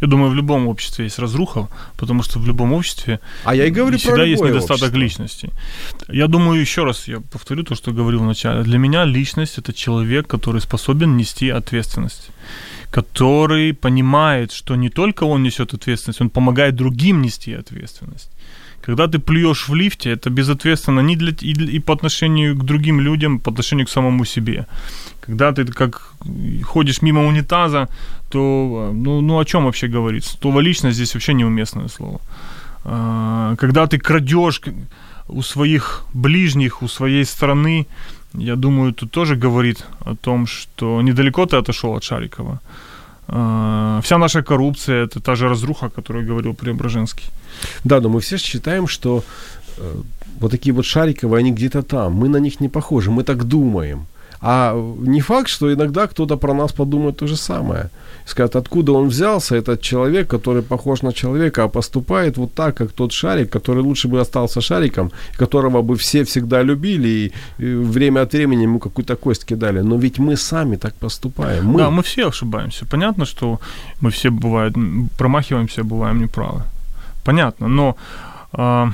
Я думаю, в любом обществе есть разруха, потому что в любом обществе а я и говорю всегда про есть недостаток общество. личности. Я думаю, еще раз я повторю то, что говорил вначале. Для меня личность это человек, который способен нести ответственность который понимает, что не только он несет ответственность, он помогает другим нести ответственность. Когда ты плюешь в лифте, это безответственно не для, и, и по отношению к другим людям, по отношению к самому себе. Когда ты как ходишь мимо унитаза, то ну, ну о чем вообще говорить? Слово личность здесь вообще неуместное слово. А, когда ты крадешь у своих ближних, у своей страны, я думаю, тут тоже говорит о том, что недалеко ты отошел от Шарикова. А, вся наша коррупция – это та же разруха, о которой говорил Преображенский. Да, но мы все считаем, что э, вот такие вот Шариковы, они где-то там. Мы на них не похожи, мы так думаем. А не факт, что иногда кто-то про нас подумает то же самое. Скажет, откуда он взялся, этот человек, который похож на человека, а поступает вот так, как тот шарик, который лучше бы остался шариком, которого бы все всегда любили, и, время от времени ему какую-то кость кидали. Но ведь мы сами так поступаем. Мы... Да, мы все ошибаемся. Понятно, что мы все бывают, промахиваемся, бываем неправы. Понятно, но э,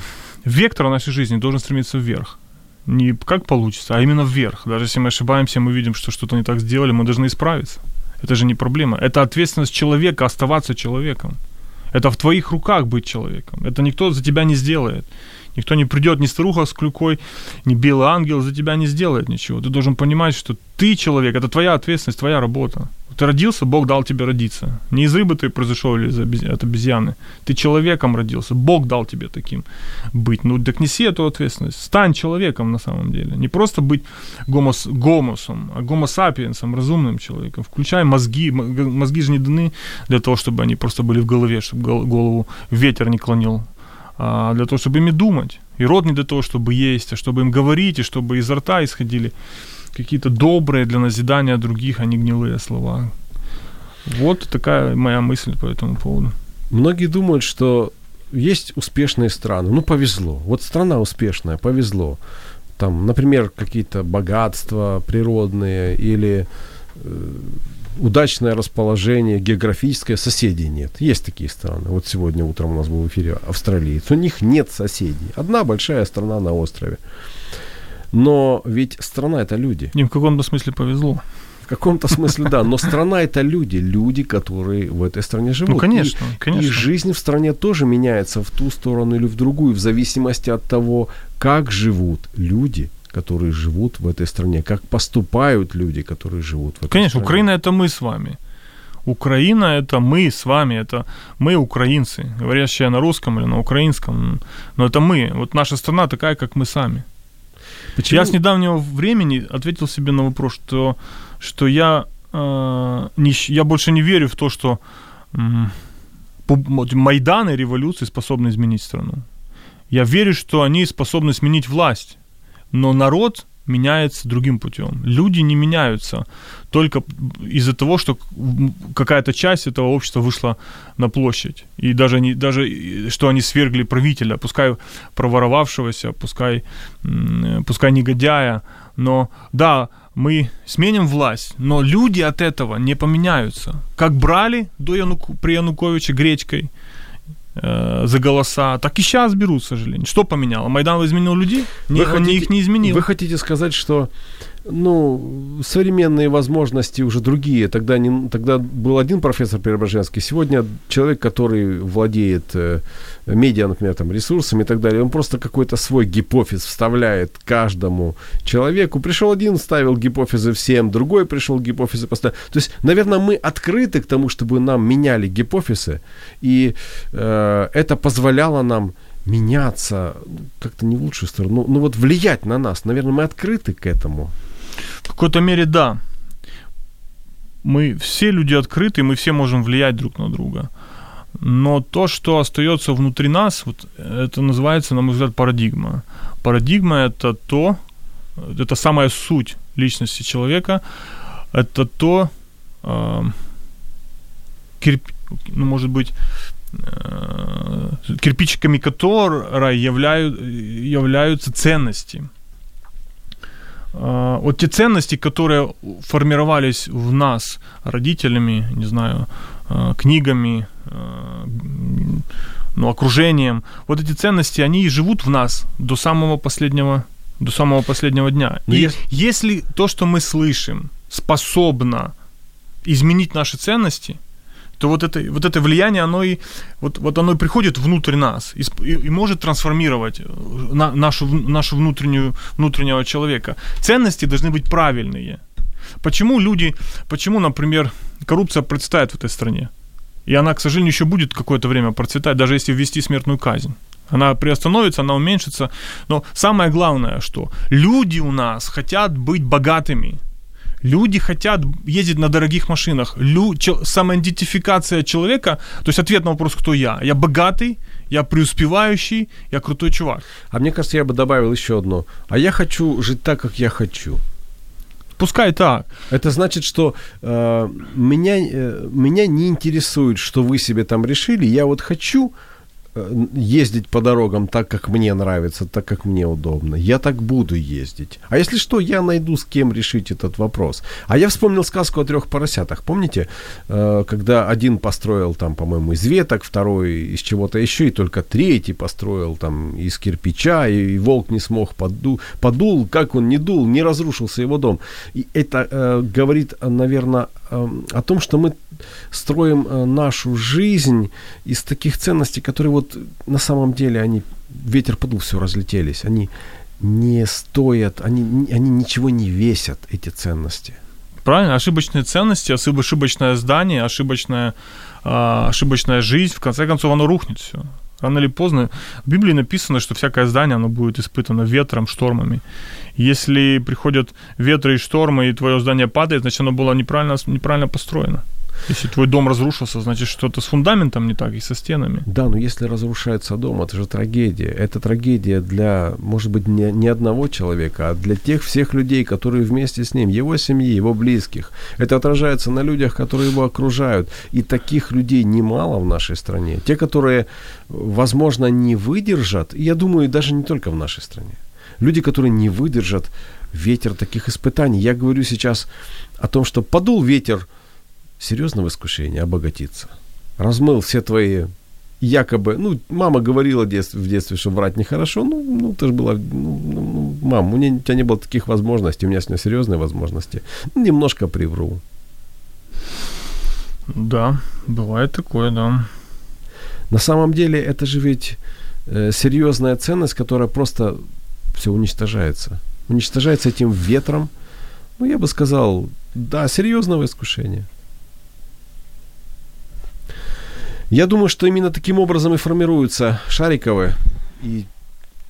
вектор нашей жизни должен стремиться вверх не как получится, а именно вверх. Даже если мы ошибаемся, мы видим, что что-то не так сделали, мы должны исправиться. Это же не проблема. Это ответственность человека оставаться человеком. Это в твоих руках быть человеком. Это никто за тебя не сделает. Никто не придет, ни старуха с клюкой, ни белый ангел за тебя не сделает ничего. Ты должен понимать, что ты человек, это твоя ответственность, твоя работа. Ты родился, Бог дал тебе родиться. Не из рыбы ты произошел или от обезьяны. Ты человеком родился, Бог дал тебе таким быть. Ну, так неси эту ответственность. Стань человеком на самом деле. Не просто быть гомос, гомосом, а гомосапиенсом, разумным человеком. Включай мозги. Мозги же не даны для того, чтобы они просто были в голове, чтобы голову ветер не клонил для того, чтобы ими думать. И рот не для того, чтобы есть, а чтобы им говорить, и чтобы изо рта исходили какие-то добрые для назидания других, а не гнилые слова. Вот такая моя мысль по этому поводу. Многие думают, что есть успешные страны. Ну, повезло. Вот страна успешная, повезло. Там, например, какие-то богатства природные или э, удачное расположение географическое, соседей нет. Есть такие страны. Вот сегодня утром у нас был в эфире австралиец. У них нет соседей. Одна большая страна на острове. Но ведь страна это люди. Им в каком-то смысле повезло. В каком-то смысле, да. Но страна это люди. Люди, которые в этой стране живут. Ну, конечно, и, конечно. И жизнь в стране тоже меняется в ту сторону или в другую, в зависимости от того, как живут люди, которые живут в этой стране, как поступают люди, которые живут в этой Конечно, стране. Украина это мы с вами. Украина это мы с вами, это мы украинцы, говорящие на русском или на украинском, но это мы. Вот наша страна такая, как мы сами. Почему? Я с недавнего времени ответил себе на вопрос, что, что я, э, не, я больше не верю в то, что вот Майданы революции способны изменить страну. Я верю, что они способны сменить власть, но народ меняется другим путем. Люди не меняются только из-за того, что какая-то часть этого общества вышла на площадь. И даже, не, даже что они свергли правителя, пускай проворовавшегося, пускай, пускай негодяя. Но да, мы сменим власть, но люди от этого не поменяются. Как брали до Януку, при Януковиче гречкой за голоса, так и сейчас берут, к сожалению. Что поменяло? Майдан изменил людей? Вы он не- их не изменил. Вы хотите сказать, что ну, современные возможности уже другие. Тогда, не, тогда был один профессор Преображенский, сегодня человек, который владеет э, медиа, например, там, ресурсами и так далее, он просто какой-то свой гипофиз вставляет каждому человеку. Пришел один, ставил гипофизы всем, другой пришел гипофизы поставил. То есть, наверное, мы открыты к тому, чтобы нам меняли гипофизы, и э, это позволяло нам меняться как-то не в лучшую сторону, ну, ну вот влиять на нас. Наверное, мы открыты к этому. В какой-то мере да. Мы все люди открыты, мы все можем влиять друг на друга. Но то, что остается внутри нас, вот это называется, на мой взгляд, парадигма. Парадигма это то, это самая суть личности человека, это то, э, кирп, ну, может быть, э, кирпичиками которой являют, являются ценности. А, Вот те ценности, которые формировались в нас родителями, не знаю, а, книгами, а, ну, окружением, вот эти ценности, они и живут в нас до самого последнего, до самого последнего дня. Но и есть- если то, что мы слышим, способно изменить наши ценности, то вот это, вот это влияние, оно и, вот, вот оно и приходит внутрь нас и, и, может трансформировать э, на, нашу, нашу внутреннюю, внутреннего человека. Ценности должны быть правильные. Почему люди, почему, например, коррупция процветает в этой стране? И она, к сожалению, еще будет какое-то время процветать, даже если ввести смертную казнь. Она приостановится, она уменьшится. Но самое главное, что люди у нас хотят быть богатыми. Люди хотят ездить на дорогих машинах. Лю, чел- самоидентификация человека, то есть ответ на вопрос, кто я. Я богатый, я преуспевающий, я крутой чувак. А мне кажется, я бы добавил еще одно. А я хочу жить так, как я хочу. Пускай так. Это значит, что э, меня, э, меня не интересует, что вы себе там решили. Я вот хочу ездить по дорогам так, как мне нравится, так, как мне удобно. Я так буду ездить. А если что, я найду с кем решить этот вопрос. А я вспомнил сказку о трех поросятах. Помните, э, когда один построил там, по-моему, из веток, второй из чего-то еще, и только третий построил там из кирпича, и волк не смог поду, подул, как он не дул, не разрушился его дом. И это э, говорит, наверное, о том, что мы строим э, нашу жизнь из таких ценностей, которые вот на самом деле они ветер подул, все разлетелись, они не стоят, они, они ничего не весят, эти ценности. Правильно? Ошибочные ценности, ошиб- ошибочное здание, ошибочная, ошибочная жизнь, в конце концов, оно рухнет все. Рано или поздно. В Библии написано, что всякое здание, оно будет испытано ветром, штормами. Если приходят ветры и штормы, и твое здание падает, значит, оно было неправильно, неправильно построено. Если твой дом разрушился, значит что-то с фундаментом не так и со стенами. Да, но если разрушается дом, это же трагедия. Это трагедия для, может быть, не, не одного человека, а для тех всех людей, которые вместе с ним, его семьи, его близких. Это отражается на людях, которые его окружают. И таких людей немало в нашей стране. Те, которые, возможно, не выдержат, я думаю, даже не только в нашей стране. Люди, которые не выдержат ветер таких испытаний. Я говорю сейчас о том, что подул ветер серьезного искушения обогатиться. Размыл все твои якобы, ну, мама говорила в детстве, в детстве что врать нехорошо, ну, ну, ты же была, ну, ну, ну мам, у, меня, у тебя не было таких возможностей, у меня сегодня серьезные возможности, немножко привру. Да, бывает такое, да. На самом деле это же ведь э, серьезная ценность, которая просто все уничтожается. Уничтожается этим ветром, ну, я бы сказал, да, серьезного искушения. Я думаю, что именно таким образом и формируются шариковые и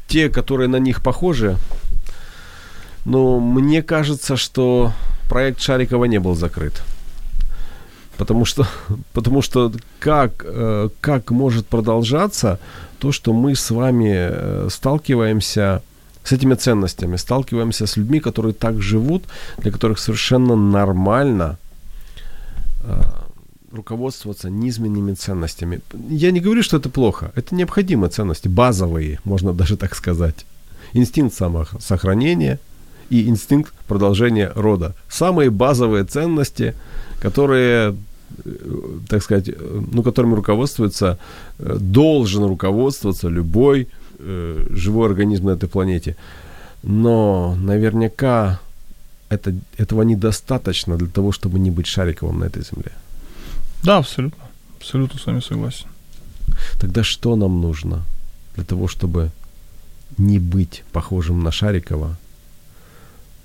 те, которые на них похожи. Но мне кажется, что проект Шарикова не был закрыт. Потому что, потому что как, э, как может продолжаться то, что мы с вами э, сталкиваемся с этими ценностями, сталкиваемся с людьми, которые так живут, для которых совершенно нормально э, руководствоваться низменными ценностями. Я не говорю, что это плохо. Это необходимые ценности, базовые, можно даже так сказать. Инстинкт самосохранения и инстинкт продолжения рода. Самые базовые ценности, которые э, так сказать, э, ну, которыми руководствуется, э, должен руководствоваться любой э, живой организм на этой планете. Но наверняка это, этого недостаточно для того, чтобы не быть шариковым на этой земле. Да, абсолютно. Абсолютно с вами согласен. Тогда что нам нужно для того, чтобы не быть похожим на Шарикова,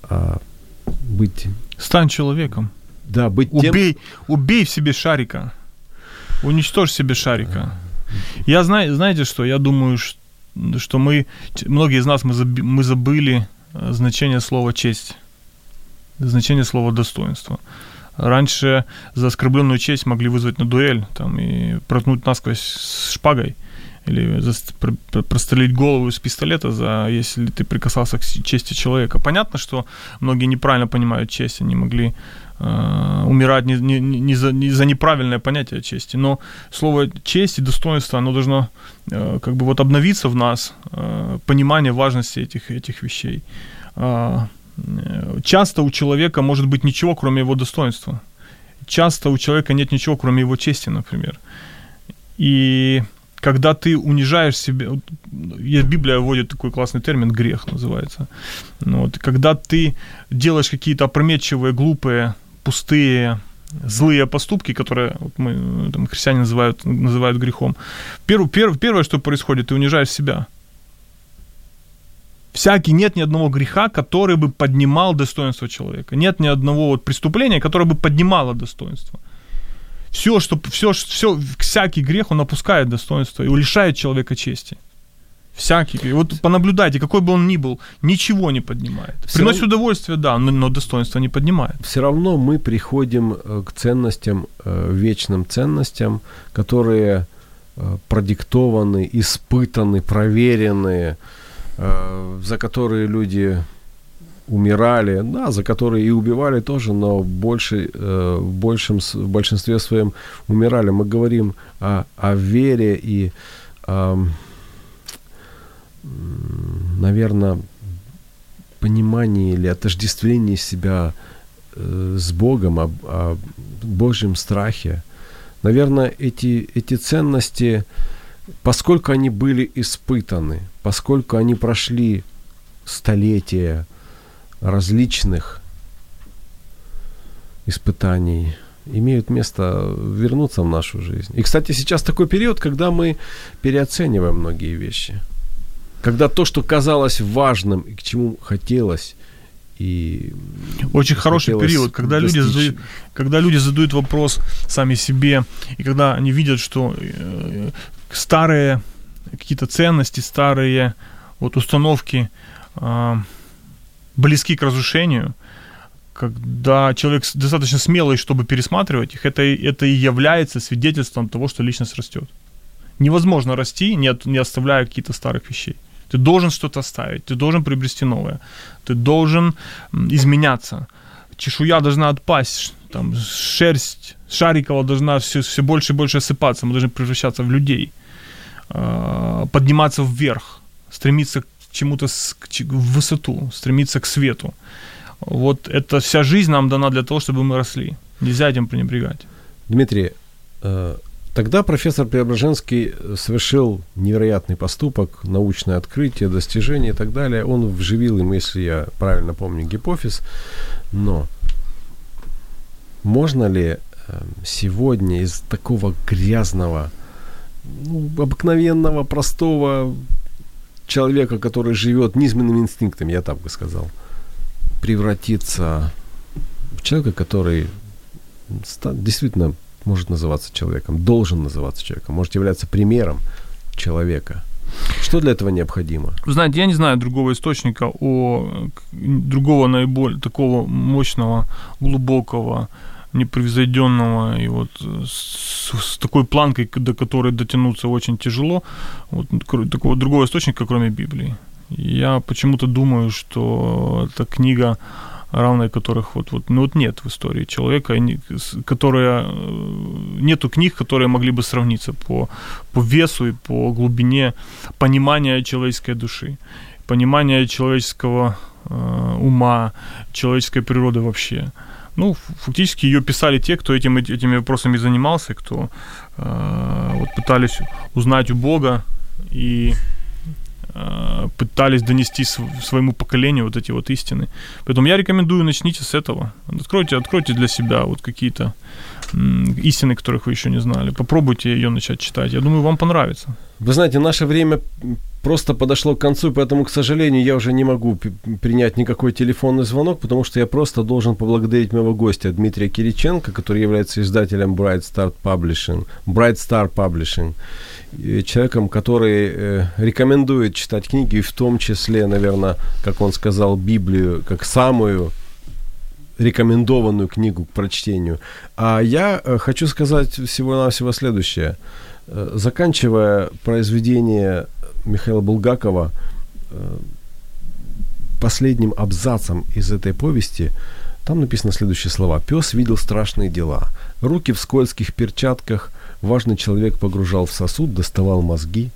а быть... Стань человеком. Да, быть тем... Убей, убей в себе Шарика. Уничтожь себе Шарика. Я знаю, знаете что, я думаю, что мы, многие из нас, мы, заби, мы забыли э, значение слова честь, значение слова достоинство. Раньше за оскорбленную честь могли вызвать на дуэль там, и проткнуть насквозь с шпагой или за, про, прострелить голову из пистолета, за, если ты прикасался к чести человека. Понятно, что многие неправильно понимают честь, они могли э, умирать не, не, не, за, не за неправильное понятие чести. Но слово честь и достоинство, оно должно э, как бы вот обновиться в нас, э, понимание важности этих, этих вещей. Э, часто у человека может быть ничего, кроме его достоинства. Часто у человека нет ничего, кроме его чести, например. И когда ты унижаешь себя, Библия вводит такой классный термин, грех называется. Ну, вот, когда ты делаешь какие-то опрометчивые, глупые, пустые, злые поступки, которые вот мы, там, христиане называют, называют грехом, перв, перв, первое, что происходит, ты унижаешь себя – всякий, нет ни одного греха, который бы поднимал достоинство человека. Нет ни одного вот преступления, которое бы поднимало достоинство. Все, что, все, все, всякий грех, он опускает достоинство и лишает человека чести. Всякий. Вот понаблюдайте, какой бы он ни был, ничего не поднимает. Все Приносит равно, удовольствие, да, но, но достоинство не поднимает. Все равно мы приходим э, к ценностям, э, вечным ценностям, которые э, продиктованы, испытаны, проверенные, Э, за которые люди умирали, да, за которые и убивали тоже, но больше, э, в, большем, в большинстве своем умирали. Мы говорим о, о вере и, о, наверное, понимании или отождествлении себя э, с Богом, о, о Божьем страхе. Наверное, эти, эти ценности, поскольку они были испытаны, поскольку они прошли столетия различных испытаний, имеют место вернуться в нашу жизнь. И, кстати, сейчас такой период, когда мы переоцениваем многие вещи. Когда то, что казалось важным и к чему хотелось, и очень хороший период, когда люди, задают, когда люди задают вопрос сами себе, и когда они видят, что э, старые какие-то ценности, старые вот установки э, близки к разрушению, когда человек достаточно смелый, чтобы пересматривать их, это, это и является свидетельством того, что личность растет. Невозможно расти, не, от, не оставляя каких-то старых вещей. Ты должен что-то оставить, ты должен приобрести новое, ты должен изменяться. Чешуя должна отпасть, там, шерсть Шарикова должна все, все больше и больше осыпаться, мы должны превращаться в людей, подниматься вверх, стремиться к чему-то, в высоту, стремиться к свету. Вот эта вся жизнь нам дана для того, чтобы мы росли. Нельзя этим пренебрегать. Дмитрий, э, тогда профессор Преображенский совершил невероятный поступок, научное открытие, достижение и так далее. Он вживил им, если я правильно помню, гипофиз. Но можно ли э, сегодня из такого грязного, ну, обыкновенного, простого человека, который живет низменным инстинктом, я так бы сказал, превратиться в человека, который действительно может называться человеком, должен называться человеком, может являться примером человека. Что для этого необходимо? Знаете, я не знаю другого источника о другого наиболее такого мощного, глубокого, непревзойденного и вот с, с такой планкой, до которой дотянуться очень тяжело, вот такого другого источника, кроме Библии. Я почему-то думаю, что эта книга, равной которых вот, вот, ну вот нет в истории человека, которая, э, нету книг, которые могли бы сравниться по, по весу и по глубине понимания человеческой души, понимания человеческого э, ума, человеческой природы вообще. Ну, фактически ее писали те, кто этим, этими вопросами занимался, кто э, вот пытались узнать у Бога и э, пытались донести своему поколению вот эти вот истины. Поэтому я рекомендую, начните с этого. Откройте, откройте для себя вот какие-то истины, которых вы еще не знали. Попробуйте ее начать читать. Я думаю, вам понравится. Вы знаете, наше время просто подошло к концу, поэтому, к сожалению, я уже не могу принять никакой телефонный звонок, потому что я просто должен поблагодарить моего гостя Дмитрия Кириченко, который является издателем Bright Star Publishing, Bright Star Publishing, человеком, который э, рекомендует читать книги, в том числе, наверное, как он сказал, Библию, как самую рекомендованную книгу к прочтению. А я э, хочу сказать всего-навсего следующее. Э, заканчивая произведение Михаила Булгакова э, последним абзацем из этой повести, там написано следующие слова. «Пес видел страшные дела. Руки в скользких перчатках, важный человек погружал в сосуд, доставал мозги.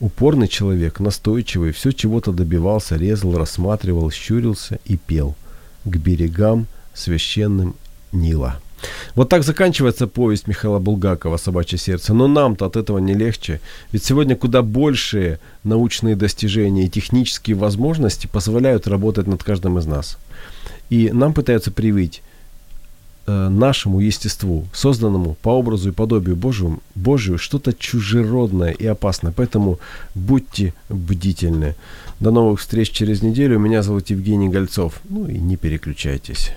Упорный человек, настойчивый, все чего-то добивался, резал, рассматривал, щурился и пел. К берегам священным Нила». Вот так заканчивается повесть Михаила Булгакова «Собачье сердце». Но нам-то от этого не легче. Ведь сегодня куда большие научные достижения и технические возможности позволяют работать над каждым из нас. И нам пытаются привить э, нашему естеству, созданному по образу и подобию Божию, Божию что-то чужеродное и опасное. Поэтому будьте бдительны. До новых встреч через неделю. Меня зовут Евгений Гольцов. Ну и не переключайтесь.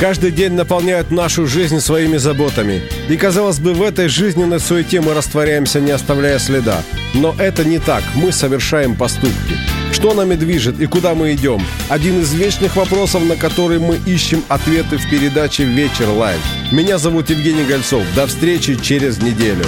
Каждый день наполняют нашу жизнь своими заботами. И, казалось бы, в этой жизненной суете мы растворяемся, не оставляя следа. Но это не так. Мы совершаем поступки. Что нами движет и куда мы идем? Один из вечных вопросов, на который мы ищем ответы в передаче «Вечер Live». Меня зовут Евгений Гольцов. До встречи через неделю.